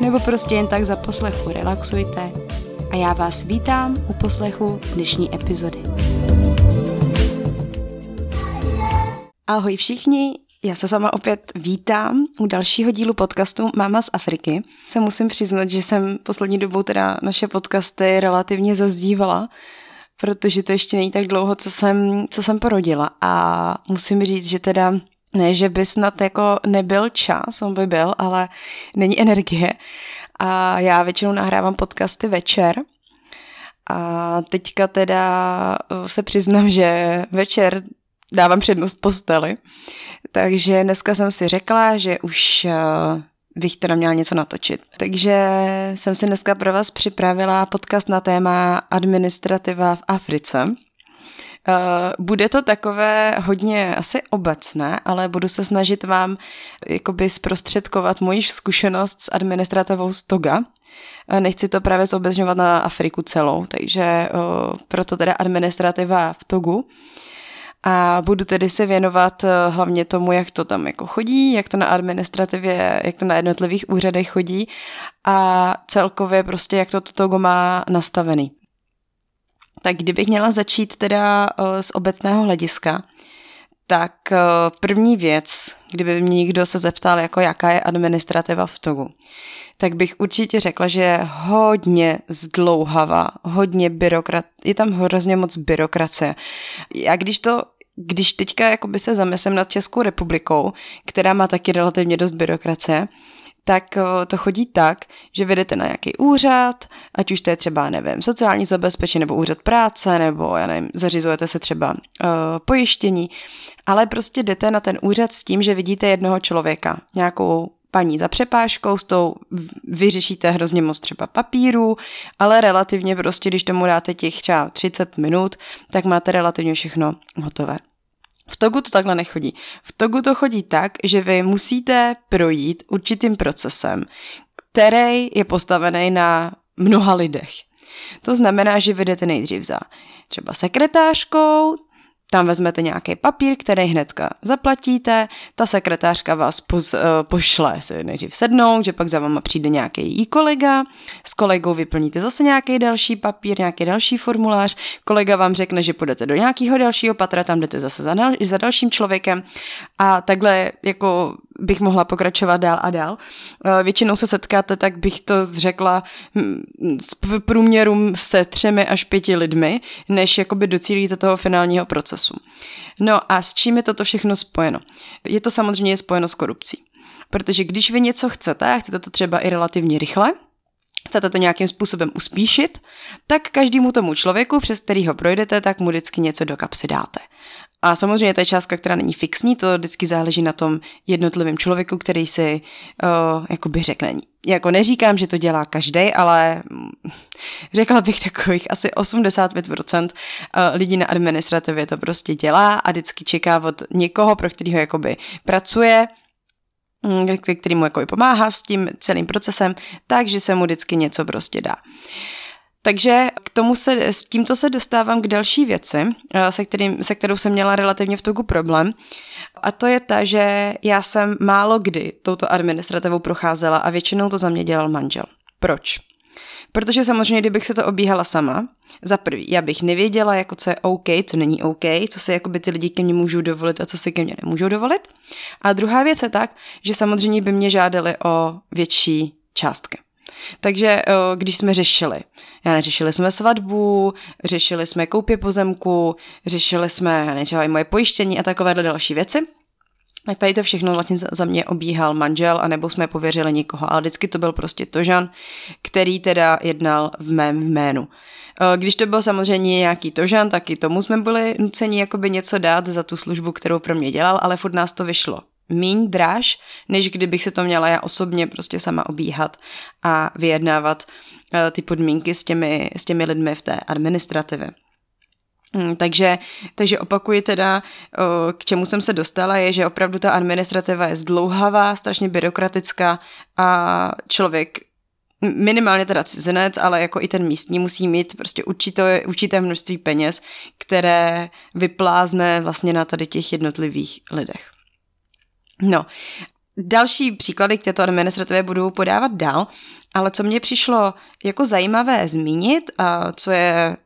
nebo prostě jen tak za poslechu relaxujte a já vás vítám u poslechu dnešní epizody. Ahoj všichni, já se sama opět vítám u dalšího dílu podcastu Máma z Afriky. Se musím přiznat, že jsem poslední dobou teda naše podcasty relativně zazdívala, protože to ještě není tak dlouho, co jsem, co jsem porodila. A musím říct, že teda ne, že by snad jako nebyl čas, on by byl, ale není energie. A já většinou nahrávám podcasty večer. A teďka teda eh, se přiznám, že večer dávám přednost posteli. Takže dneska jsem si řekla, že už eh, bych teda měla něco natočit. Takže jsem si dneska pro vás připravila podcast na téma administrativa v Africe. Eh, bude to takové hodně asi obecné, ale budu se snažit vám jakoby zprostředkovat moji zkušenost s administrativou z Toga. Eh, nechci to právě zobezňovat na Afriku celou, takže proto teda administrativa v Togu. A budu tedy se věnovat hlavně tomu, jak to tam jako chodí, jak to na administrativě, jak to na jednotlivých úřadech chodí a celkově prostě, jak to Togo má nastavený. Tak kdybych měla začít teda eh, z obecného hlediska, tak eh, první věc, kdyby mě někdo se zeptal, jako jaká je administrativa v Togu, tak bych určitě řekla, že je hodně zdlouhavá, hodně byrokrat, je tam hrozně moc byrokracie. Já když to když teďka jakoby se zamyslím nad Českou republikou, která má taky relativně dost byrokracie, tak to chodí tak, že vedete na nějaký úřad, ať už to je třeba, nevím, sociální zabezpečení nebo úřad práce, nebo, já nevím, zařizujete se třeba uh, pojištění, ale prostě jdete na ten úřad s tím, že vidíte jednoho člověka, nějakou paní za přepážkou, s tou vyřešíte hrozně moc třeba papíru, ale relativně prostě, když tomu dáte těch třeba 30 minut, tak máte relativně všechno hotové. V Togu to takhle nechodí. V Togu to chodí tak, že vy musíte projít určitým procesem, který je postavený na mnoha lidech. To znamená, že vy jdete nejdřív za třeba sekretářkou, tam vezmete nějaký papír, který hnedka zaplatíte, ta sekretářka vás poz, uh, pošle se nejdřív sednout, že pak za váma přijde nějaký jí kolega, s kolegou vyplníte zase nějaký další papír, nějaký další formulář, kolega vám řekne, že půjdete do nějakého dalšího patra, tam jdete zase za, za dalším člověkem a takhle jako bych mohla pokračovat dál a dál. Uh, většinou se setkáte, tak bych to řekla hm, s průměru se třemi až pěti lidmi, než jakoby docílíte toho finálního procesu. No a s čím je toto všechno spojeno? Je to samozřejmě spojeno s korupcí. Protože když vy něco chcete, a chcete to třeba i relativně rychle, chcete to nějakým způsobem uspíšit, tak každému tomu člověku, přes který ho projdete, tak mu vždycky něco do kapsy dáte. A samozřejmě je částka, která není fixní, to vždycky záleží na tom jednotlivým člověku, který si uh, jakoby řekne. Jako neříkám, že to dělá každý, ale mm, řekla bych takových asi 85% lidí na administrativě to prostě dělá a vždycky čeká od někoho, pro kterého jakoby pracuje, mm, který mu jako pomáhá s tím celým procesem, takže se mu vždycky něco prostě dá. Takže k tomu se, s tímto se dostávám k další věci, eh, se, kterým, se kterou jsem měla relativně v toku problém. A to je ta, že já jsem málo kdy touto administrativou procházela a většinou to za mě dělal manžel. Proč? Protože samozřejmě, kdybych se to obíhala sama, za prvý, já bych nevěděla, jako co je OK, co není OK, co se jakoby ty lidi ke mně můžou dovolit a co si ke mně nemůžou dovolit. A druhá věc je tak, že samozřejmě by mě žádali o větší částky. Takže když jsme řešili, já neřešili jsme svatbu, řešili jsme koupě pozemku, řešili jsme, já moje pojištění a takovéhle další věci, tak tady to všechno vlastně za mě obíhal manžel, anebo jsme pověřili někoho, ale vždycky to byl prostě Tožan, který teda jednal v mém jménu. Eh, když to byl samozřejmě nějaký Tožan, tak i tomu jsme byli nuceni jakoby něco dát za tu službu, kterou pro mě dělal, ale furt nás to vyšlo míň dráž, než kdybych se to měla já osobně prostě sama obíhat a vyjednávat uh, ty podmínky s těmi, s těmi lidmi v té administrativě. Hmm, takže, takže opakuji teda, k čemu jsem se dostala, je, že opravdu ta administrativa je zdlouhavá, strašně byrokratická a člověk minimálně teda cizinec, ale jako i ten místní musí mít prostě určité, určité množství peněz, které vyplázne vlastně na tady těch jednotlivých lidech. No, Další příklady k této administrativě budu podávat dál, ale co mě přišlo jako zajímavé zmínit a co je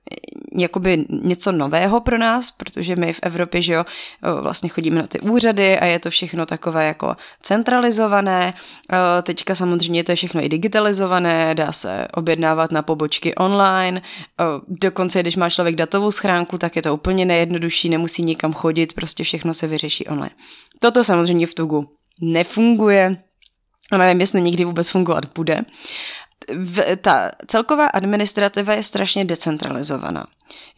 jakoby něco nového pro nás, protože my v Evropě, že jo, vlastně chodíme na ty úřady a je to všechno takové jako centralizované. Teďka samozřejmě to je všechno i digitalizované, dá se objednávat na pobočky online. Dokonce, když má člověk datovou schránku, tak je to úplně nejjednodušší, nemusí nikam chodit, prostě všechno se vyřeší online. Toto samozřejmě v Tugu nefunguje a nevím, jestli někdy vůbec fungovat bude. V, ta celková administrativa je strašně decentralizovaná.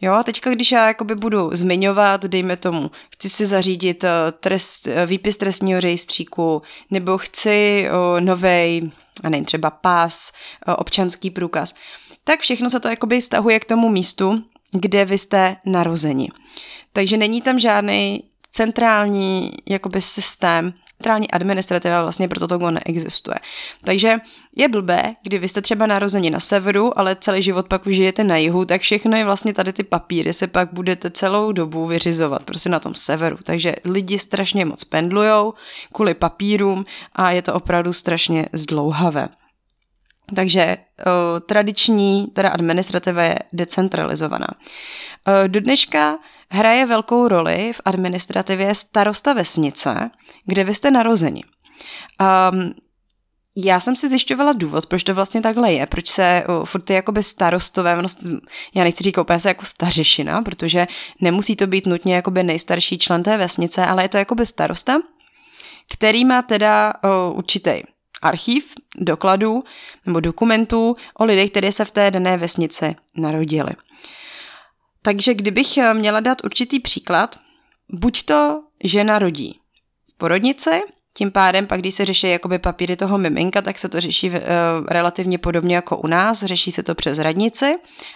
Jo, a teďka, když já jakoby budu zmiňovat, dejme tomu, chci si zařídit eh, trest, eh, výpis trestního rejstříku, nebo chci novej, a nevím, třeba pás, občanský průkaz, tak všechno se to jakoby stahuje k tomu místu, kde vy jste narozeni. Takže není tam žádný centrální jakoby systém, centrální administrativa vlastně pro toto neexistuje. Takže je blbé, kdy vy jste třeba narozeni na severu, ale celý život pak už žijete na jihu, tak všechno je vlastně tady ty papíry se pak budete celou dobu vyřizovat prostě na tom severu. Takže lidi strašně moc pendlujou kvůli papírům a je to opravdu strašně zdlouhavé. Takže o, tradiční teda administrativa je decentralizovaná. O, do dneška hraje velkou roli v administrativě starosta vesnice, kde vy jste narozeni. Um, já jsem si zjišťovala důvod, proč to vlastně takhle je, proč se uh, furt ty jakoby starostové, no, já nechci říkat úplně se jako stařešina, protože nemusí to být nutně jakoby nejstarší člen té vesnice, ale je to jakoby starosta, který má teda uh, určitý archiv dokladů nebo dokumentů o lidech, kteří se v té dané vesnici narodili. Takže kdybych eh, měla dát určitý příklad, buď to žena rodí v porodnici, tím pádem pak, když se řeší jakoby papíry toho miminka, tak se to řeší uh, relativně podobně jako u nás, řeší se to přes radnici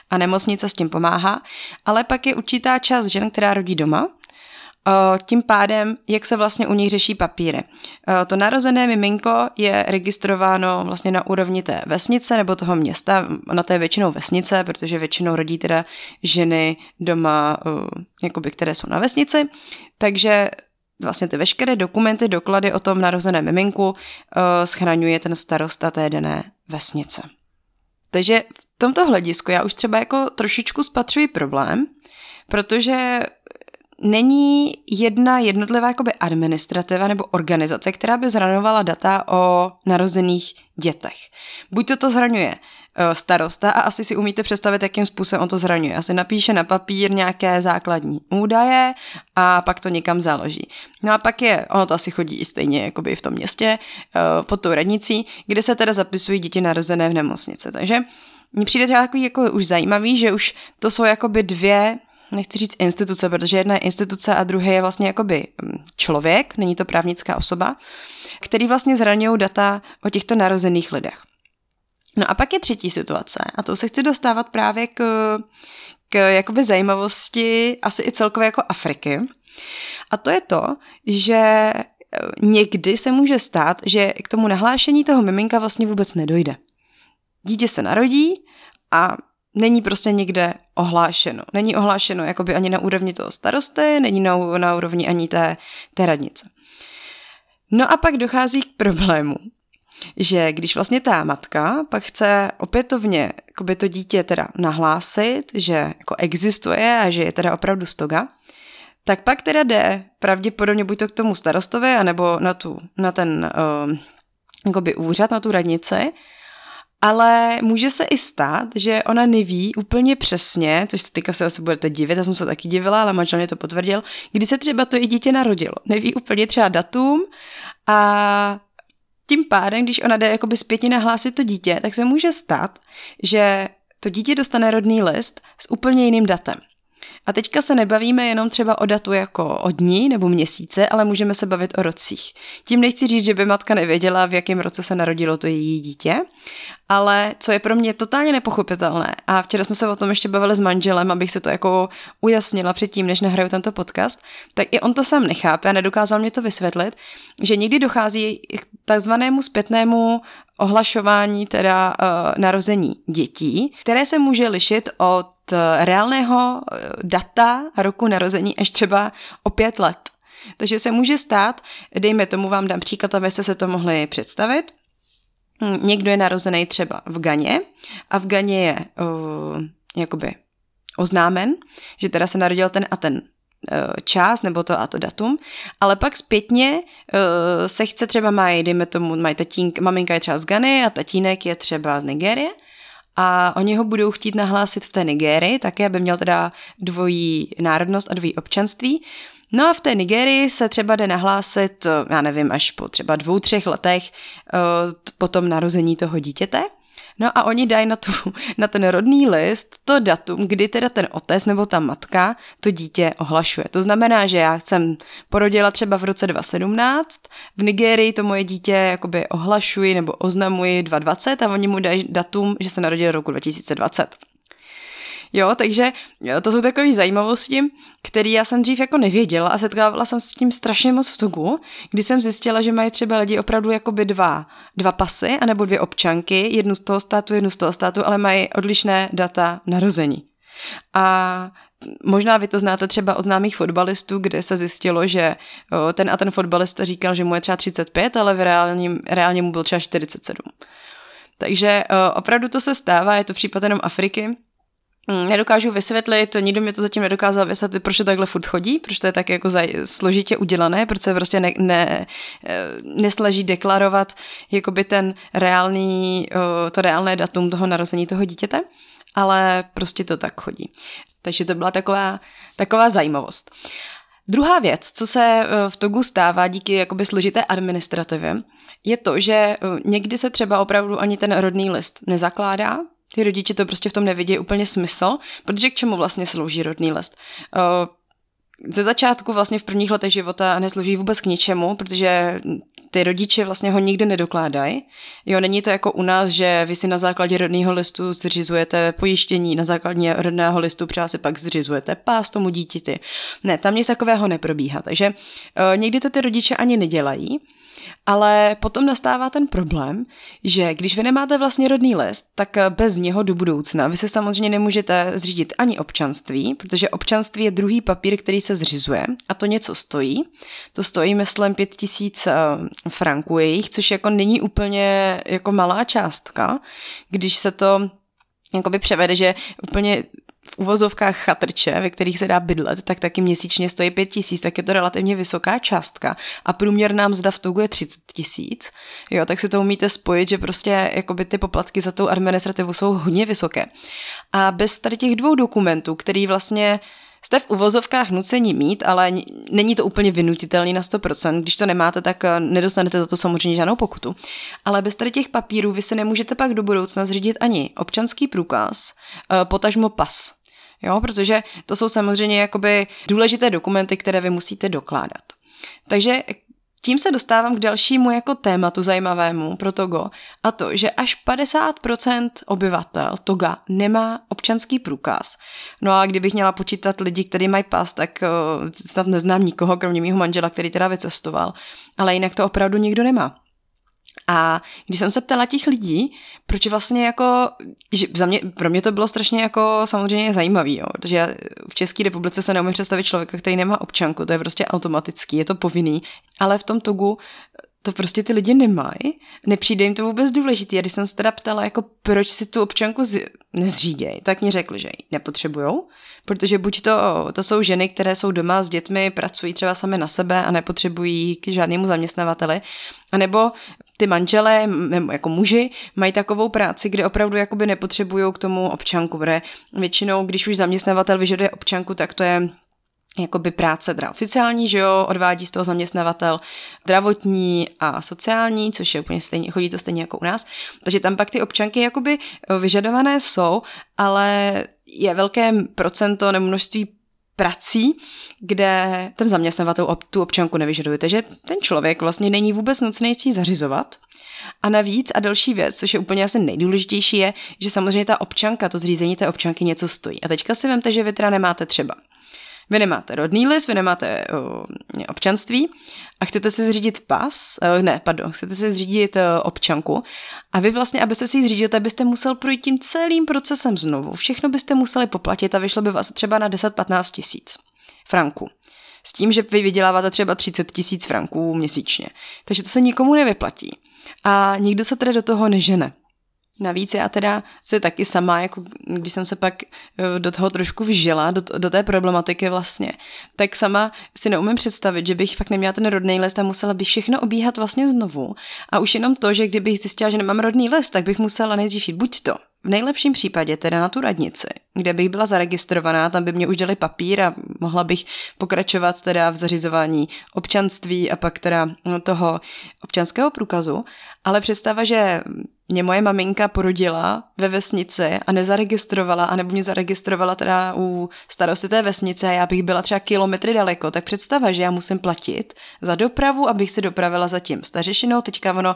a nemocnice s tím pomáhá, ale pak je určitá část žen, která rodí doma tím pádem, jak se vlastně u nich řeší papíry. To narozené miminko je registrováno vlastně na úrovni té vesnice nebo toho města, na té většinou vesnice, protože většinou rodí teda ženy doma, jakoby, které jsou na vesnici, takže vlastně ty veškeré dokumenty, doklady o tom narozeném miminku schraňuje ten starosta té dané vesnice. Takže v tomto hledisku já už třeba jako trošičku spatřuji problém, protože není jedna jednotlivá jakoby administrativa nebo organizace, která by zhranovala data o narozených dětech. Buď to to zhraňuje eh, starosta a asi si umíte představit, jakým způsobem on to zraňuje. Asi napíše na papír nějaké základní údaje a pak to někam založí. No a pak je, ono to asi chodí stejně jakoby v tom městě, eh, pod tou radnicí, kde se teda zapisují děti narozené v nemocnici. Takže mně přijde třeba takový jako už zajímavý, že už to jsou jakoby dvě nechci říct instituce, protože jedna je instituce a druhé je vlastně jakoby mm, člověk, není to právnická osoba, který vlastně zraňují data o těchto narozených lidech. No a pak je třetí situace a to se chci dostávat právě k, k jakoby zajímavosti asi i celkově jako Afriky. A to je to, že e, někdy se může stát, že k tomu nahlášení toho miminka vlastně vůbec nedojde. Dítě se narodí a není prostě nikde ohlášeno. Není ohlášeno jakoby ani na úrovni toho starosty, není na, na úrovni ani té, té radnice. No a pak dochází k problému, že když vlastně ta matka pak chce opětovně jakoby to dítě teda nahlásit, že jako existuje a že je teda opravdu stoga, tak pak teda jde pravděpodobně buď to k tomu starostovi, anebo na, tu, na ten uh, úřad, na tu radnici Ale může se i stát, že ona neví úplně přesně, což se teďka se asi budete divit, já jsem se taky divila, ale manžel mě to potvrdil, kdy se třeba to i dítě narodilo. Neví úplně třeba datum a tím pádem, když ona jde jakoby zpětně nahlásit to dítě, tak se může stát, že to dítě dostane rodný list s úplně jiným datem. A teďka se nebavíme jenom třeba o datu jako o dní nebo měsíce, ale můžeme se bavit o rocích. Tím nechci říct, že by matka nevěděla, v jakém roce se narodilo to její dítě, ale co je pro mě totálně nepochopitelné, a včera jsme se o tom ještě bavili s manželem, abych se to jako ujasnila předtím, než nahraju tento podcast, tak i on to sám nechápe a nedokázal mě to vysvětlit, že někdy dochází k takzvanému zpětnému ohlašování teda uh, narození dětí, které se může lišit od reálného eh, data roku narození až třeba o pět let. Takže se může stát, dejme tomu, vám dám příklad, abyste se to mohli představit. Hm, někdo je narozený třeba v Ganě a v Ganě je uh, jakoby oznámen, že teda se narodil ten a ten čas nebo to a to datum, ale pak zpětně uh, se chce třeba mají, dejme tomu, mají tatínk, maminka je třeba z Gany a tatínek je třeba z Nigérie a oni ho budou chtít nahlásit v té Nigérii, také aby měl teda dvojí národnost a dvojí občanství. No a v té Nigerii se třeba jde nahlásit, já nevím, až po třeba dvou, třech letech eh, po tom narození toho dítěte. No a oni dají na, tu, na ten rodný list to datum, kdy teda ten otec nebo ta matka to dítě ohlašuje. To znamená, že já jsem porodila třeba v roce 2017, v Nigérii to moje dítě jakoby ohlašuji nebo oznamuji 2020 a oni mu dají datum, že se narodil roku 2020. Jo, takže jo, to jsou takové zajímavosti, které já jsem dřív jako nevěděla a setkávala jsem se s tím strašně moc v Togu, kdy jsem zjistila, že mají třeba lidi opravdu jakoby dva, dva pasy, anebo dvě občanky, jednu z toho státu, jednu z toho státu, ale mají odlišné data narození. A Možná vy to znáte třeba od známých fotbalistů, kde se zjistilo, že ten a ten fotbalista říkal, že mu je třeba 35, ale v reálním, reálně mu byl třeba 47. Takže opravdu to se stává, je to případ jenom Afriky, nedokážu vysvětlit, nikdo mi to zatím nedokázal vysvětlit, proč to takhle furt chodí, proč to je tak jako složitě udělané, proč se prostě ne, ne, eh, nesleží deklarovat jakoby ten reálný, to reálné datum toho narození toho dítěte, ale prostě to tak chodí. Takže to byla taková, taková zajímavost. Druhá věc, co se v Togu stává díky jakoby složité administrativě, je to, že někdy se třeba opravdu ani ten rodný list nezakládá, ty rodiče to prostě v tom nevidí úplně smysl, protože k čemu vlastně slouží rodný list? Ze začátku vlastně v prvních letech života neslouží vůbec k ničemu, protože ty rodiče vlastně ho nikdy nedokládají. Jo, není to jako u nás, že vy si na základě rodného listu zřizujete pojištění, na základě rodného listu třeba si pak zřizujete pás tomu dítěti. Ne, tam nic takového neprobíhá. Takže uh, někdy to ty rodiče ani nedělají. Ale potom nastává ten problém, že když vy nemáte vlastně rodný list, tak bez něho do budoucna vy se samozřejmě nemůžete zřídit ani občanství, protože občanství je druhý papír, který se zřizuje a to něco stojí. To stojí, myslím, pět tisíc eh, franků jejich, což jako není úplně jako malá částka, když se to jakoby převede, že úplně v uvozovkách chatrče, ve kterých se dá bydlet, tak taky měsíčně stojí 5 tisíc, tak je to relativně vysoká částka a průměrná mzda v Togu je 30 tisíc, jo, tak si to umíte spojit, že prostě jakoby ty poplatky za tou administrativu jsou hodně vysoké. A bez tady těch dvou dokumentů, který vlastně jste v uvozovkách nucení mít, ale není to úplně vynutitelný na 100%. Když to nemáte, tak eh, nedostanete za to samozřejmě žádnou pokutu. Ale bez tady těch papírů vy se nemůžete pak do budoucna zřídit ani občanský průkaz, eh, potažmo pas. Jo, protože to jsou samozřejmě jakoby důležité dokumenty, které vy musíte dokládat. Takže tím se dostávám k dalšímu jako tématu zajímavému pro Togo a to, že až 50% obyvatel Toga nemá občanský průkaz. No a kdybych měla počítat lidi, kteří mají pas, tak uh, snad neznám nikoho, kromě mého manžela, který teda vycestoval. Ale jinak to opravdu nikdo nemá. A když jsem se ptala těch lidí, proč vlastně jako, že za mě, pro mě to bylo strašně jako samozřejmě zajímavý, jo, protože v České republice se neumím představit člověka, který nemá občanku, to je prostě automatický, je to povinný, ale v tom Togu to prostě ty lidi nemají, nepřijde jim to vůbec důležitý. A když jsem se teda ptala, jako proč si tu občanku z... nezřídějí, tak mi řekli, že ji nepotřebujou, protože buď to, to jsou ženy, které jsou doma s dětmi, pracují třeba sami na sebe a nepotřebují k žádnému zaměstnavateli, anebo ty manželé, jako muži, mají takovou práci, kde opravdu jakoby nepotřebují k tomu občanku, protože většinou, když už zaměstnavatel vyžaduje občanku, tak to je jakoby práce teda oficiální, že jo, odvádí z toho zaměstnavatel zdravotní a sociální, což je úplně stejně, chodí to stejně jako u nás. Takže tam pak ty občanky jakoby vyžadované jsou, ale je velké procento nebo množství prací, kde ten zaměstnavatel tu občanku nevyžaduje. Takže ten člověk vlastně není vůbec nucený si zařizovat. A navíc a další věc, což je úplně asi nejdůležitější, je, že samozřejmě ta občanka, to zřízení té občanky něco stojí. A teďka si vemte, že vy teda nemáte třeba vy nemáte rodný list, vy nemáte uh, občanství a chcete si zřídit pas, uh, ne, pardon, chcete si zřídit uh, občanku a vy vlastně, abyste si ji zřídil, tak byste musel projít tím celým procesem znovu. Všechno byste museli poplatit a vyšlo by vás třeba na 10-15 tisíc franků. S tím, že vy vyděláváte třeba 30 tisíc franků měsíčně. Takže to se nikomu nevyplatí. A nikdo se tedy do toho nežene. Navíc já teda se taky sama, jako když jsem se pak eh, do toho trošku vžila, do, do té problematiky vlastně, tak sama si neumím představit, že bych fakt neměla ten rodný list a musela bych všechno obíhat vlastně znovu. A už jenom to, že kdybych zjistila, že nemám rodný list, tak bych musela nejdřív jít buď to v nejlepším případě teda na tu radnici, kde bych byla zaregistrovaná, tam by mě už dali papír a mohla bych pokračovat teda v zařizování občanství a pak teda toho občanského průkazu. Ale představa, že mě moje maminka porodila ve vesnici a nezaregistrovala, anebo mě zaregistrovala teda u starosti té vesnice a já bych byla třeba kilometry daleko, tak představa, že já musím platit za dopravu, abych se dopravila za tím stařešinou. Teďka ono,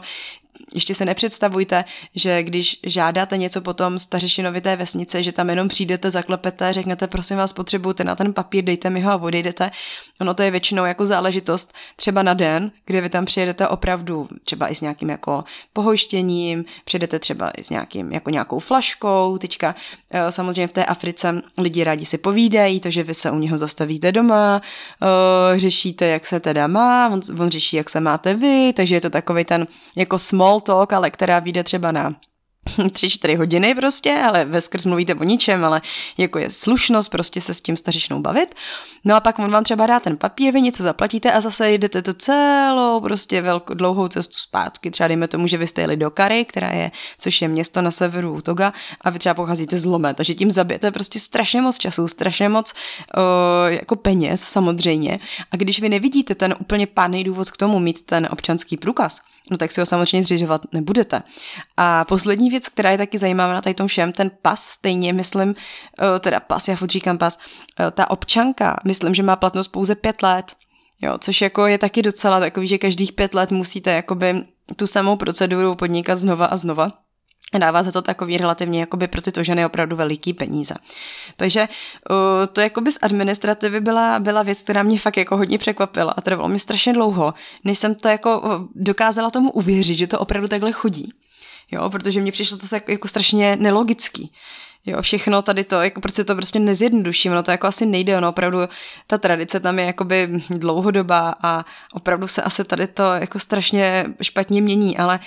ještě se nepředstavujte, že když žádáte něco potom stařešinovité vesnice, že tam jenom přijdete, zaklepete, řeknete, prosím vás, potřebujete na ten papír, dejte mi ho a odejdete. Ono to je většinou jako záležitost třeba na den, kde vy tam přijedete opravdu třeba i s nějakým jako pohoštěním, přijedete třeba i s nějakým, jako nějakou flaškou. Teďka eh, samozřejmě v té Africe lidi rádi si povídají, takže vy se u něho zastavíte doma, eh, řešíte, jak se teda má, on, on řeší, jak se máte vy, takže je to takový ten jako small talk, ale která vyjde třeba na tři, čtyři hodiny prostě, ale ve skrz mluvíte o ničem, ale jako je slušnost prostě se s tím stařičnou bavit. No a pak on vám třeba dá ten papír, vy něco zaplatíte a zase jdete to celou prostě velkou, dlouhou cestu zpátky. Třeba dejme tomu, že vy jste jeli do Kary, která je, což je město na severu Toga a vy třeba pocházíte z Lome, takže tím zabijete prostě strašně moc času, strašně moc o, jako peněz samozřejmě. A když vy nevidíte ten úplně pádný důvod k tomu mít ten občanský průkaz, no tak si ho samozřejmě zřizovat nebudete. A poslední věc, která je taky zajímavá na tady tom všem, ten pas, stejně myslím, eh, teda pas, já furt říkám pas, eh, ta občanka, myslím, že má platnost pouze pět let, jo, což jako je taky docela takový, že každých pět let musíte jakoby tu samou proceduru podnikat znova a znova dává za to takový relativně jakoby pro tyto ženy opravdu veliký peníze. Takže uh, to jakoby z administrativy byla, byla věc, která mě fakt jako hodně překvapila a trvalo mi strašně dlouho, než jsem to jako dokázala tomu uvěřit, že to opravdu takhle chodí. Jo, protože mně přišlo to jako, jako strašně nelogický. Jo, všechno tady to, jako proč se to prostě nezjednoduším, no to jako asi nejde, ono opravdu ta tradice tam je jakoby dlouhodobá a opravdu se asi tady to jako strašně špatně mění, ale uh,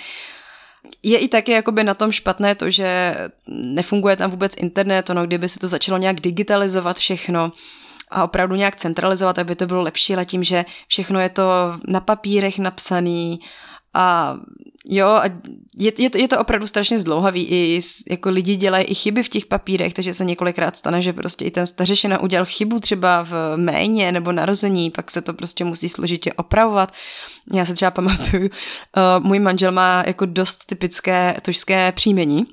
je i taky jakoby na tom špatné to, že nefunguje tam vůbec internet, ono kdyby se to začalo nějak digitalizovat všechno, a opravdu nějak centralizovat, aby to bylo lepší, ale tím, že všechno je to na papírech napsaný a jo, a je, je, to, je to opravdu strašně zdlouhavý, i jako lidi dělají i chyby v těch papírech, takže se několikrát stane, že prostě i ten stařešina udělal chybu třeba v méně nebo narození, pak se to prostě musí složitě opravovat. Já se třeba pamatuju, uh, můj manžel má jako dost typické tožské příjmení,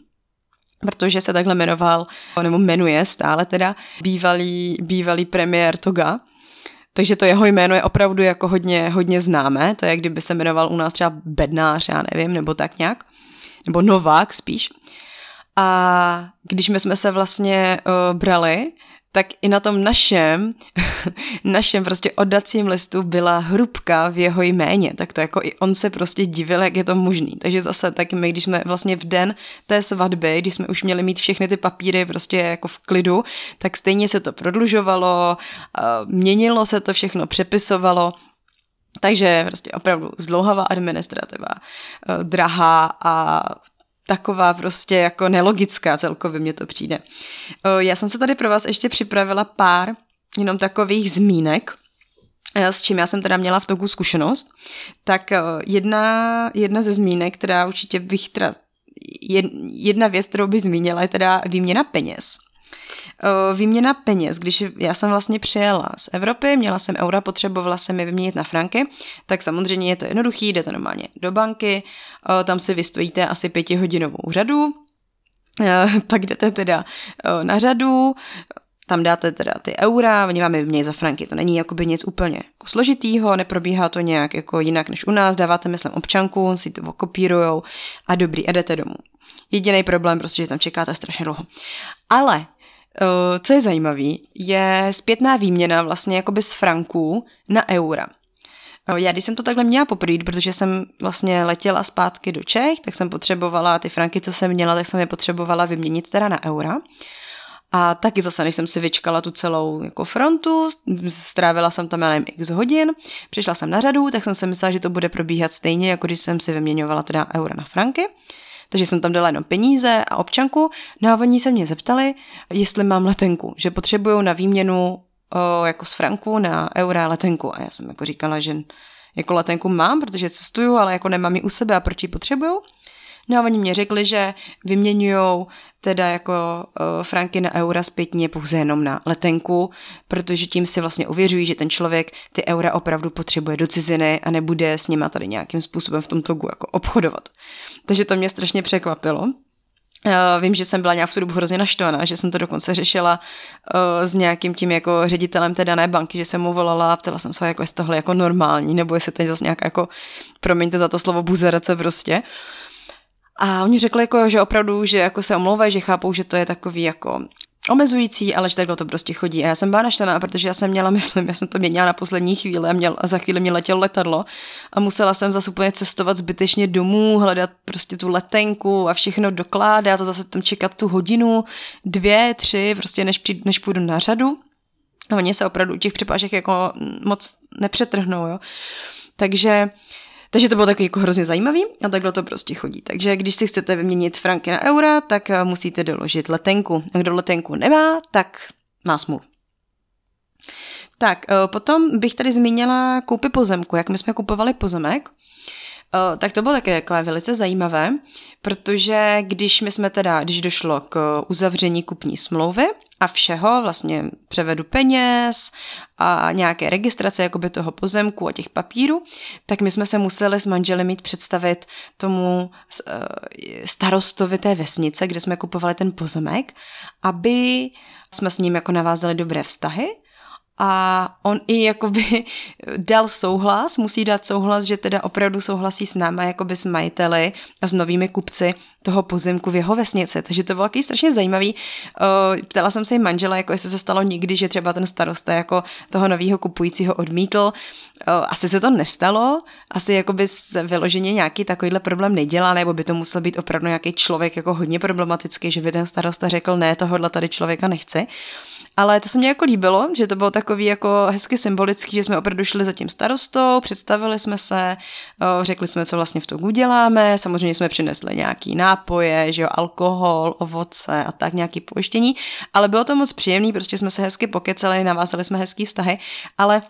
protože se takhle jmenoval, nebo jmenuje stále teda, bývalý, bývalý premiér Toga, takže to jeho jméno je opravdu jako hodně, hodně známé. To je, kdyby se jmenoval u nás třeba Bednář, já nevím, nebo tak nějak. Nebo Novák spíš. A když my jsme se vlastně uh, brali, tak i na tom našem, našem prostě oddacím listu byla hrubka v jeho jméně, tak to jako i on se prostě divil, jak je to možný. Takže zase taky my, když jsme vlastně v den té svatby, když jsme už měli mít všechny ty papíry prostě jako v klidu, tak stejně se to prodlužovalo, měnilo se to všechno, přepisovalo, takže prostě opravdu zdlouhavá administrativa, drahá a taková prostě jako nelogická celkově mě to přijde. Já jsem se tady pro vás ještě připravila pár jenom takových zmínek, s čím já jsem teda měla v Togu zkušenost, tak jedna, jedna ze zmínek, která určitě bych teda, jedna věc, kterou bych zmínila, je teda výměna peněz. Výměna peněz, když já jsem vlastně přijela z Evropy, měla jsem eura, potřebovala jsem je vyměnit na franky, tak samozřejmě je to jednoduchý, jdete normálně do banky, tam si vystojíte asi pětihodinovou řadu, pak jdete teda na řadu, tam dáte teda ty eura, oni vám je vymění za franky. To není jakoby nic úplně jako složitýho, neprobíhá to nějak jako jinak než u nás, dáváte myslím občanku, si to okopírujou a dobrý, a jdete domů. Jediný problém prostě, že tam čekáte strašně dlouho. Ale co je zajímavé, je zpětná výměna vlastně jakoby z franků na eura. Já když jsem to takhle měla poprvé, protože jsem vlastně letěla zpátky do Čech, tak jsem potřebovala ty franky, co jsem měla, tak jsem je potřebovala vyměnit teda na eura. A taky zase, než jsem si vyčkala tu celou jako frontu, strávila jsem tam, nevím, x hodin, přišla jsem na řadu, tak jsem si myslela, že to bude probíhat stejně, jako když jsem si vyměňovala teda eura na franky. Takže jsem tam dala jenom peníze a občanku. No a oni se mě zeptali, jestli mám letenku, že potřebují na výměnu o, jako z franku na eura letenku. A já jsem jako říkala, že jako letenku mám, protože cestuju, ale jako nemám ji u sebe a proč ji potřebuju. No a oni mě řekli, že vyměňují teda jako uh, franky na eura zpětně pouze jenom na letenku, protože tím si vlastně uvěřují, že ten člověk ty eura opravdu potřebuje do ciziny a nebude s nima tady nějakým způsobem v tom togu jako obchodovat. Takže to mě strašně překvapilo. Uh, vím, že jsem byla nějak v tu dobu hrozně naštvaná, že jsem to dokonce řešila uh, s nějakým tím jako ředitelem té dané banky, že jsem mu volala a ptala jsem se, jako jestli tohle jako normální, nebo jestli to je zase nějak jako, promiňte za to slovo, buzerace prostě. Uh, a oni řekli, jako, že opravdu, že jako se omlouvají, že chápou, že to je takový jako omezující, ale že takhle to prostě chodí. A já jsem byla naštěná, protože já jsem měla, myslím, já jsem to měla na poslední chvíli a, měl, a za chvíli mě letělo letadlo a musela jsem zase úplně cestovat zbytečně domů, hledat prostě tu letenku a všechno dokládat a zase tam čekat tu hodinu, dvě, tři, prostě než, přijdu, než půjdu na řadu. A oni se opravdu u těch připážek jako moc nepřetrhnou, jo. Takže takže to bylo taky jako hrozně zajímavý a takhle to prostě chodí. Takže když si chcete vyměnit franky na eura, tak eh, musíte doložit letenku. A kdo letenku nemá, tak má smůlu. Tak, eh, potom bych tady zmínila koupy pozemku, jak my jsme kupovali pozemek. Eh, tak to bylo také jako velice zajímavé, protože když my jsme teda, když došlo k uzavření kupní smlouvy, a všeho, vlastně převedu peněz a nějaké registrace jakoby toho pozemku a těch papírů, tak my jsme se museli s manželem mít představit tomu eh, starostovi té vesnice, kde jsme kupovali ten pozemek, aby jsme s ním jako navázali dobré vztahy a on i jakoby dal souhlas, musí dát souhlas, že teda opravdu souhlasí s náma jakoby s majiteli a s novými kupci toho pozemku v jeho vesnici. Takže to bylo taky strašně zajímavý. Ptala jsem se i manžela, jako jestli se stalo nikdy, že třeba ten starosta jako toho nového kupujícího odmítl. Asi se to nestalo, asi jakoby se vyloženě nějaký takovýhle problém nedělá, nebo by to musel být opravdu nějaký člověk jako hodně problematický, že by ten starosta řekl, ne, tohohle tady člověka nechci. Ale to se mně jako líbilo, že to bylo takový jako hezky symbolický, že jsme opravdu šli za tím starostou, představili jsme se, řekli jsme, co vlastně v tom uděláme, samozřejmě jsme přinesli nějaký nápoje, že jo, alkohol, ovoce a tak, nějaký pojištění, ale bylo to moc příjemný, prostě jsme se hezky pokecali, navázali jsme hezký vztahy, ale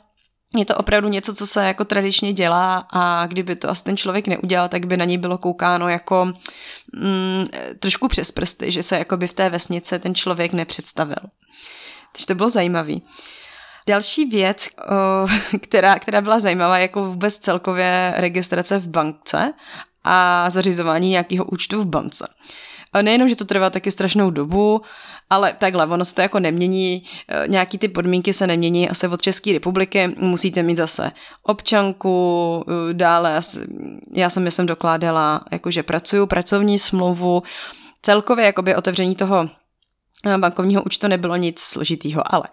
je to opravdu něco, co se jako tradičně dělá a kdyby to asi ten člověk neudělal, tak by na něj bylo koukáno jako mm, trošku přes prsty, že se jako by v té vesnice ten člověk nepředstavil. Takže to bylo zajímavé. Další věc, která, která byla zajímavá, jako vůbec celkově registrace v bankce a zařizování nějakého účtu v bance. Nejenom, že to trvá taky strašnou dobu, ale takhle, ono se to jako nemění, e, nějaký ty podmínky se nemění asi od České republiky, musíte mít zase občanku, dále, já jsem jsem dokládala, jakože pracuju, pracovní smlouvu, celkově jakoby otevření toho bankovního účtu nebylo nic složitýho, ale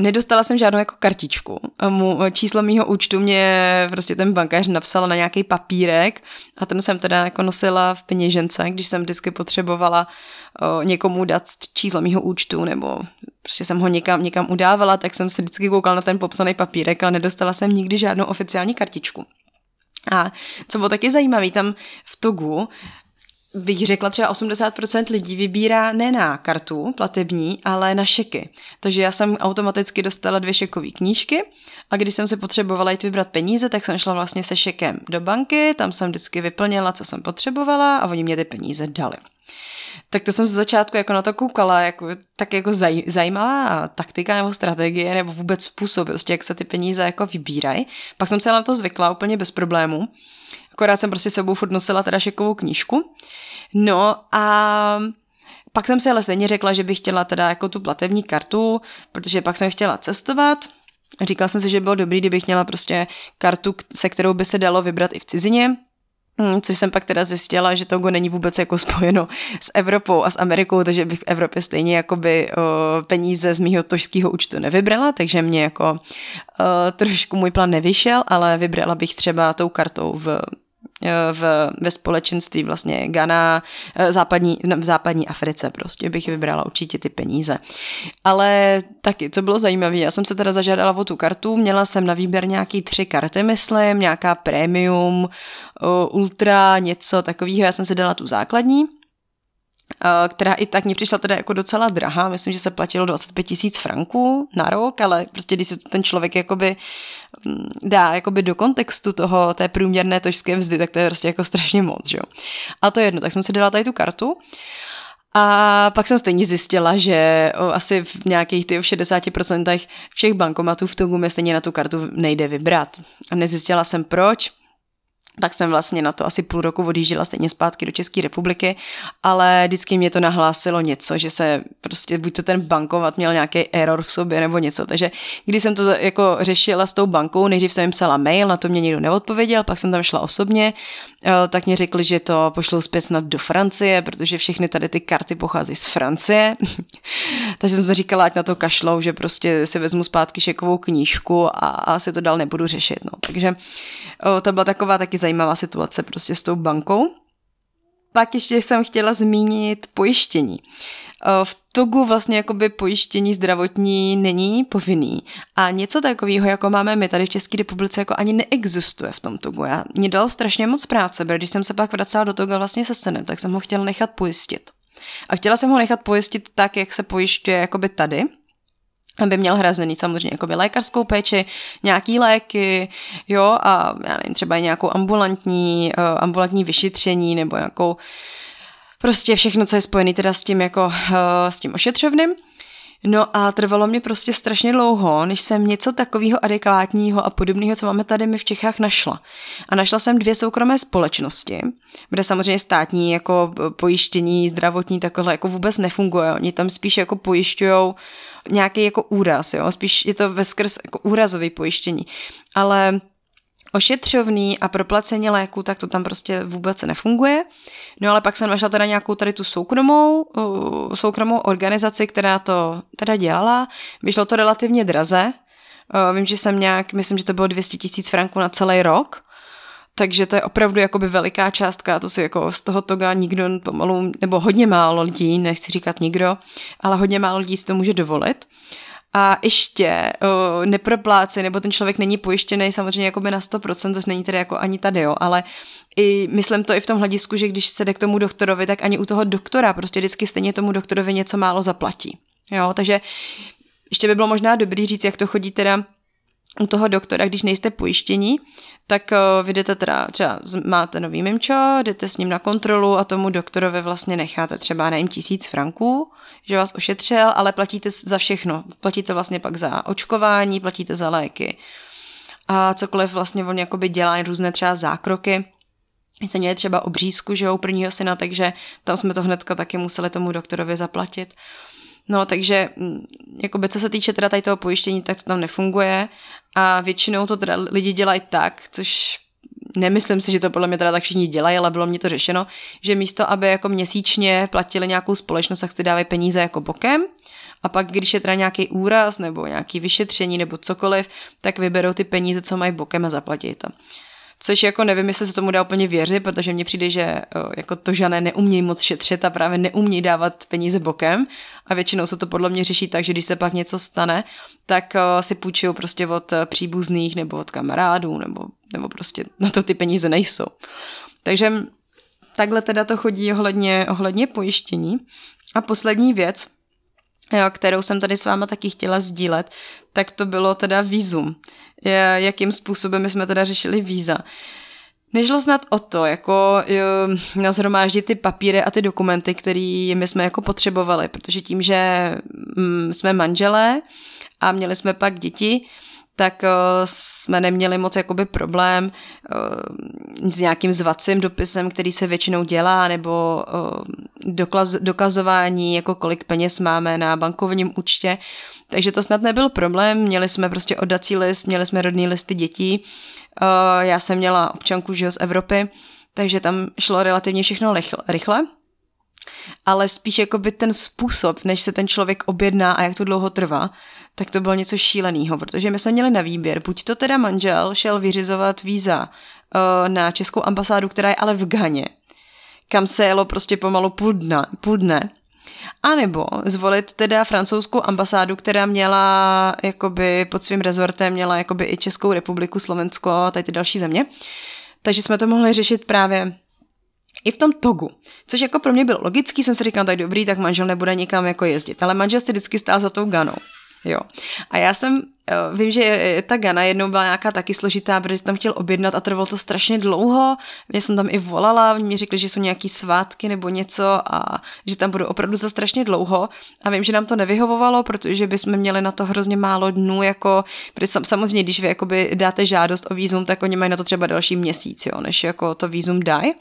nedostala jsem žádnou jako kartičku. Mu, číslo mýho účtu mě prostě ten bankéř napsal na nějaký papírek a ten jsem teda jako nosila v peněžence, když jsem vždycky potřebovala někomu dát číslo mýho účtu nebo prostě jsem ho někam, někam udávala, tak jsem se vždycky koukala na ten popsaný papírek, ale nedostala jsem nikdy žádnou oficiální kartičku. A co bylo taky zajímavé, tam v Togu bych řekla třeba 80% lidí vybírá ne na kartu platební, ale na šeky. Takže já jsem automaticky dostala dvě šekové knížky a když jsem se potřebovala jít vybrat peníze, tak jsem šla vlastně se šekem do banky, tam jsem vždycky vyplnila, co jsem potřebovala a oni mě ty peníze dali. Tak to jsem ze začátku jako na to koukala, jako, tak jako zaj, zajímavá taktika nebo strategie nebo vůbec způsob, prostě jak se ty peníze jako vybírají. Pak jsem se na to zvykla úplně bez problémů. Akorát jsem prostě sebou furt nosila teda šekovou knížku. No a pak jsem si ale stejně řekla, že bych chtěla teda jako tu platební kartu, protože pak jsem chtěla cestovat. Říkala jsem si, že bylo dobrý, kdybych měla prostě kartu, se kterou by se dalo vybrat i v cizině, Hmm, což jsem pak teda zjistila, že Togo není vůbec jako spojeno s Evropou a s Amerikou, takže bych v Evropě stejně jakoby o, peníze z mýho tožského účtu nevybrala, takže mě jako o, trošku můj plán nevyšel, ale vybrala bych třeba tou kartou v v, ve společenství vlastně Ghana, západní, v západní Africe prostě bych vybrala určitě ty peníze. Ale taky, co bylo zajímavé, já jsem se teda zažádala o tu kartu, měla jsem na výběr nějaký tři karty, myslím, nějaká premium, ultra, něco takového, já jsem si dala tu základní, která i tak mě přišla teda jako docela drahá, myslím, že se platilo 25 tisíc franků na rok, ale prostě když se ten člověk jakoby mm, dá jakoby do kontextu toho, té průměrné tožské vzdy, tak to je prostě jako strašně moc, že jo. A to je jedno, tak jsem si dala tady tu kartu a pak jsem stejně zjistila, že o, asi v nějakých ty 60% všech bankomatů v Togu mi stejně na tu kartu nejde vybrat. A nezjistila jsem proč, tak jsem vlastně na to asi půl roku odjížděla stejně zpátky do České republiky, ale vždycky mě to nahlásilo něco, že se prostě buď to ten bankomat měl nějaký error v sobě nebo něco, takže když jsem to jako řešila s tou bankou, nejdřív jsem jim psala mail, na to mě nikdo neodpověděl, pak jsem tam šla osobně, eh, tak mě řekli, že to pošlou zpět snad do Francie, protože všechny tady ty karty pochází z Francie, takže jsem si říkala, ať na to kašlou, že prostě si vezmu zpátky šekovou knížku a asi to dál nebudu řešit, no. takže eh, to byla taková taky zajímavá situace prostě s tou bankou. Pak ještě jsem chtěla zmínit pojištění. Eh, v Togu vlastně jakoby pojištění zdravotní není povinný a něco takového, jako máme my tady v České republice, jako ani neexistuje v tom Togu. Já, mě dalo strašně moc práce, protože když jsem se pak vracela do Toga vlastně se synem, tak jsem ho chtěla nechat pojistit. A chtěla jsem ho nechat pojistit tak, jak se pojišťuje jakoby tady, aby měl hrazený samozřejmě jakoby lékařskou péči, nějaký léky, jo, a já nevím, třeba nějakou ambulantní, uh, ambulantní vyšetření nebo nějakou prostě všechno, co je spojené teda s tím jako uh, s tím ošetřovným. No a trvalo mě prostě strašně dlouho, než jsem něco takového adekvátního a podobného, co máme tady my v Čechách, našla. A našla jsem dvě soukromé společnosti, kde samozřejmě státní jako pojištění, zdravotní takhle jako vůbec nefunguje. Oni tam spíš jako pojišťují nějaký jako úraz, jo? spíš je to veskrz jako úrazový pojištění. Ale ošetřovný a proplacení léku, tak to tam prostě vůbec nefunguje. No ale pak jsem našla teda nějakou tady tu soukromou, uh, soukromou organizaci, která to teda dělala. Vyšlo to relativně draze. Uh, vím, že jsem nějak, myslím, že to bylo 200 tisíc franků na celý rok. Takže to je opravdu jakoby veliká částka, to si jako z toho toga nikdo pomalu, nebo hodně málo lidí, nechci říkat nikdo, ale hodně málo lidí si to může dovolit a ještě uh, nepropláce, nebo ten člověk není pojištěný samozřejmě jako by na 100%, což není tedy jako ani tady, jo, ale i, myslím to i v tom hledisku, že když se jde k tomu doktorovi, tak ani u toho doktora prostě vždycky stejně tomu doktorovi něco málo zaplatí. Jo, takže ještě by bylo možná dobrý říct, jak to chodí teda u toho doktora, když nejste pojištění, tak uh, vy jdete teda, třeba máte nový mimčo, jdete s ním na kontrolu a tomu doktorovi vlastně necháte třeba nevím tisíc franků, že vás ošetřil, ale platíte za všechno. Platíte vlastně pak za očkování, platíte za léky a cokoliv vlastně on jakoby dělá různé třeba zákroky, se měli třeba obřízku, že jo, prvního syna, takže tam jsme to hnedka taky museli tomu doktorovi zaplatit. No, takže mm, jakoby co se týče teda tady toho pojištění, tak to tam nefunguje a většinou to teda lidi dělají tak, což nemyslím si, že to podle mě teda tak všichni dělají, ale bylo mě to řešeno, že místo, aby jako měsíčně platili nějakou společnost, tak si dávají peníze jako bokem a pak, když je teda nějaký úraz nebo nějaký vyšetření nebo cokoliv, tak vyberou ty peníze, co mají bokem a zaplatí to. Což jako nevím, jestli se tomu dá úplně věřit, protože mně přijde, že jako to žané neumějí moc šetřit a právě neumějí dávat peníze bokem a většinou se to podle mě řeší tak, že když se pak něco stane, tak si půjčují prostě od e, příbuzných nebo od kamarádů nebo, nebo prostě na to ty peníze nejsou. Takže takhle teda to chodí ohledně, ohledně pojištění. A poslední věc, jo, kterou jsem tady s váma taky chtěla sdílet, tak to bylo teda vízum. Jakým způsobem jsme teda řešili víza. Nešlo snad o to, jako nazhromáždit ty papíry a ty dokumenty, které my jsme jako potřebovali, protože tím, že mm, jsme manželé a měli jsme pak děti, tak uh, jsme neměli moc jakoby problém uh, s nějakým zvacím dopisem, který se většinou dělá, nebo uh, dokaz, dokazování, jako kolik peněz máme na bankovním účtě. Takže to snad nebyl problém, měli jsme prostě oddací list, měli jsme rodný listy dětí, já jsem měla občanku že z Evropy, takže tam šlo relativně všechno rychle. Ale spíš jako by ten způsob, než se ten člověk objedná a jak to dlouho trvá, tak to bylo něco šíleného, protože my jsme měli na výběr, buď to teda manžel šel vyřizovat víza uh, na českou ambasádu, která je ale v Ghaně, kam se jelo prostě pomalu půl dne, půl dne a nebo zvolit teda francouzskou ambasádu, která měla jakoby pod svým rezortem měla jakoby i Českou republiku, Slovensko a tady ty další země. Takže jsme to mohli řešit právě i v tom togu, což jako pro mě bylo logický, jsem si říkal, tak dobrý, tak manžel nebude nikam jako jezdit, ale manžel si vždycky stál za tou ganou. Jo. A já jsem, eh, vím, že ta Gana jednou byla nějaká taky složitá, protože jsem tam chtěl objednat a trvalo to strašně dlouho. Já jsem tam i volala, oni mi řekli, že jsou nějaký svátky nebo něco a že tam budu opravdu za strašně dlouho. A vím, že nám to nevyhovovalo, protože bychom měli na to hrozně málo dnů, jako, protože samozřejmě, když vy jakoby dáte žádost o výzum, tak oni mají na to třeba další měsíc, jo, než jako to výzum dají.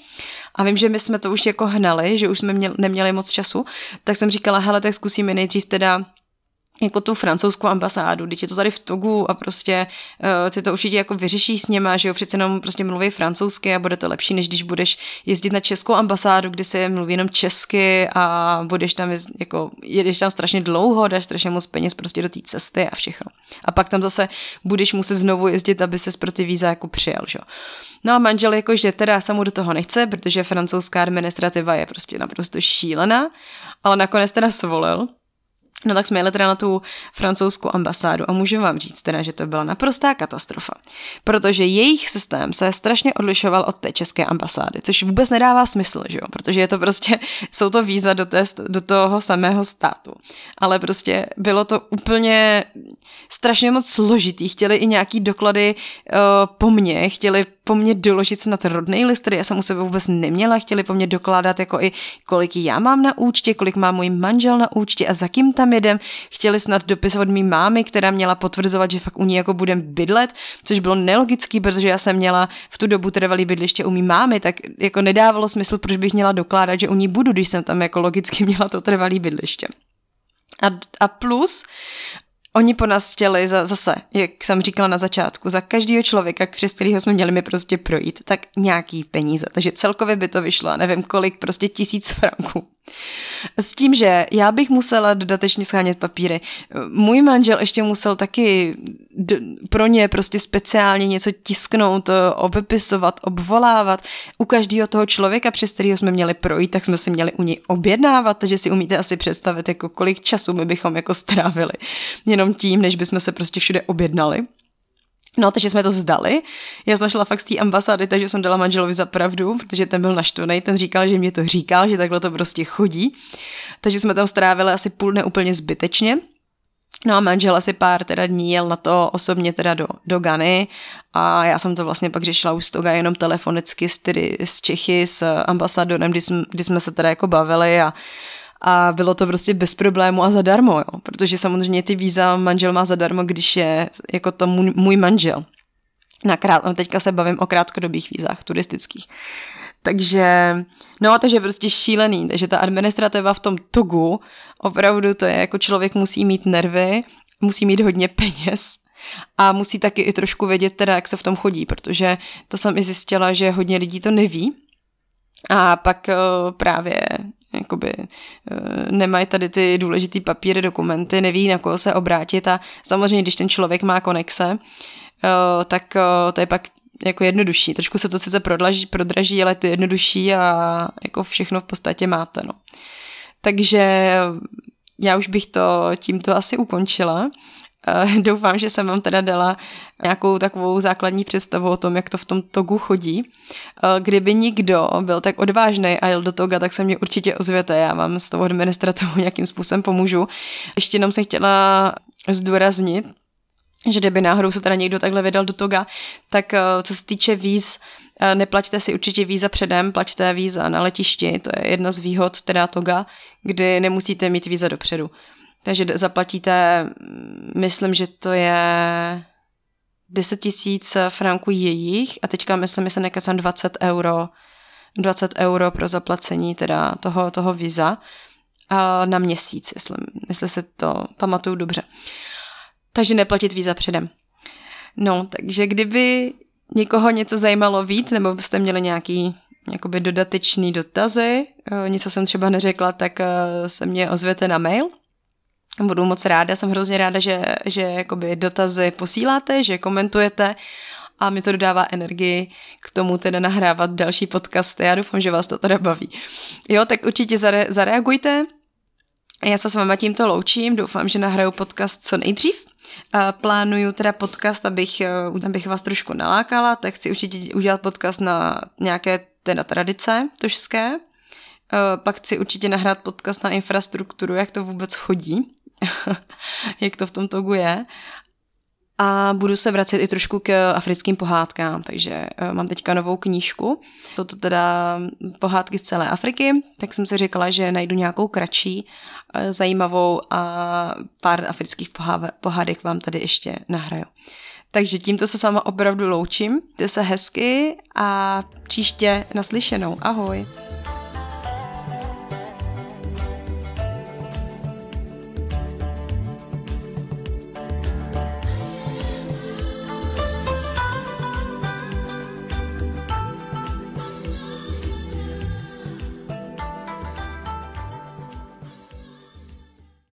A vím, že my jsme to už jako hnali, že už jsme měli, neměli moc času, tak jsem říkala, hele, tak zkusíme nejdřív teda jako tu francouzskou ambasádu, když je to tady v Togu a prostě uh, ty to určitě jako vyřeší s něma, že jo, přece jenom prostě mluví francouzsky a bude to lepší, než když budeš jezdit na českou ambasádu, kde se mluví jenom česky a budeš tam, jako, jedeš tam strašně dlouho, dáš strašně moc peněz prostě do té cesty a všechno. A pak tam zase budeš muset znovu jezdit, aby se pro ty víza jako přijel, že jo. No a manžel jakože teda se mu do toho nechce, protože francouzská administrativa je prostě naprosto šílená, ale nakonec teda svolil, No tak jsme jeli teda na tu francouzskou ambasádu a můžu vám říct teda, že to byla naprostá katastrofa. Protože jejich systém se strašně odlišoval od té české ambasády, což vůbec nedává smysl, že jo? Protože je to prostě, jsou to víza do, té, do toho samého státu. Ale prostě bylo to úplně strašně moc složitý. Chtěli i nějaký doklady uh, po mně, chtěli po mně doložit snad rodný list, který já jsem u sebe vůbec neměla, chtěli po mně dokládat jako i kolik já mám na účtě, kolik má můj manžel na účtě a za kým tam jedem. Chtěli snad dopis od mý mámy, která měla potvrzovat, že fakt u ní jako budem bydlet, což bylo nelogický, protože já jsem měla v tu dobu trvalý bydliště u mý mámy, tak jako nedávalo smysl, proč bych měla dokládat, že u ní budu, když jsem tam jako logicky měla to trvalý bydliště. A, a plus Oni po nás chtěli za, zase, jak jsem říkala na začátku, za každého člověka, přes kterého jsme měli mi prostě projít, tak nějaký peníze. Takže celkově by to vyšlo, nevím kolik, prostě tisíc franků. S tím, že já bych musela dodatečně schánět papíry. Můj manžel ještě musel taky pro ně prostě speciálně něco tisknout, obepisovat, obvolávat. U každého toho člověka, přes kterého jsme měli projít, tak jsme si měli u něj objednávat, takže si umíte asi představit, jako kolik času my bychom jako strávili. Jenom tím, než bychom se prostě všude objednali. No, takže jsme to zdali. Já jsem šla fakt z té ambasády, takže jsem dala manželovi za pravdu, protože ten byl naštvaný, ten říkal, že mě to říkal, že takhle to prostě chodí. Takže jsme tam strávili asi půl dne úplně zbytečně. No a manžel asi pár teda dní jel na to osobně teda do, do Gany a já jsem to vlastně pak řešila už z toho jenom telefonicky s, tedy, s Čechy, s ambasadorem, kdy jsme, kdy jsme se teda jako bavili a a bylo to prostě bez problému a zadarmo, jo. protože samozřejmě ty víza manžel má zadarmo, když je jako to můj, manžel. Na krát, no teďka se bavím o krátkodobých vízách turistických. Takže, no takže prostě šílený, takže ta administrativa v tom Togu, opravdu to je jako člověk musí mít nervy, musí mít hodně peněz a musí taky i trošku vědět teda, jak se v tom chodí, protože to jsem i zjistila, že hodně lidí to neví a pak uh, právě jakoby eh, nemají tady ty důležitý papíry, dokumenty, neví na koho se obrátit a samozřejmě, když ten člověk má konexe, eh, tak eh, to je pak jako jednodušší. Trošku se to sice prodlaží, prodraží, ale to je jednodušší a jako všechno v podstatě máte. No. Takže já už bych to tímto asi ukončila. Uh, doufám, že jsem vám teda dala nějakou takovou základní představu o tom, jak to v tom togu chodí. Uh, kdyby nikdo byl tak odvážný a jel do toga, tak se mě určitě ozvěte, já vám s tou administrativou nějakým způsobem pomůžu. Ještě jenom jsem chtěla zdůraznit, že kdyby náhodou se teda někdo takhle vydal do toga, tak uh, co se týče víz, Neplaťte si určitě víza předem, plaťte víza na letišti, to je jedna z výhod teda toga, kdy nemusíte mít víza dopředu. Takže zaplatíte, myslím, že to je 10 tisíc franků jejich a teďka myslím, že se nekecám 20 euro, 20 euro pro zaplacení teda toho, toho víza a na měsíc, jestli, jestli se to pamatuju dobře. Takže neplatit víza předem. No, takže kdyby někoho něco zajímalo víc, nebo byste měli nějaký jakoby dodatečný dotazy, eh, něco jsem třeba neřekla, tak eh, se mě ozvěte na mail. Budu moc ráda, jsem hrozně ráda, že, že jakoby dotazy posíláte, že komentujete a mi to dodává energii k tomu teda nahrávat další podcasty. Já doufám, že vás to teda baví. Jo, tak určitě zare, zareagujte. Já se s váma tímto loučím, doufám, že nahraju podcast co nejdřív. Plánuju teda podcast, abych, eh, abych vás trošku nalákala, tak chci určitě udělat podcast na nějaké teda tradice tožské. Eh, pak chci určitě nahrát podcast na infrastrukturu, jak to vůbec chodí, jak to v tom togu je. A budu se vracet i trošku k africkým pohádkám, takže eh, mám teďka novou knížku. Toto teda pohádky z celé Afriky, tak jsem si říkala, že najdu nějakou kratší, eh, zajímavou a pár afrických pohádek vám tady ještě nahraju. Takže tímto se sama opravdu loučím, jde se hezky a příště naslyšenou. Ahoj!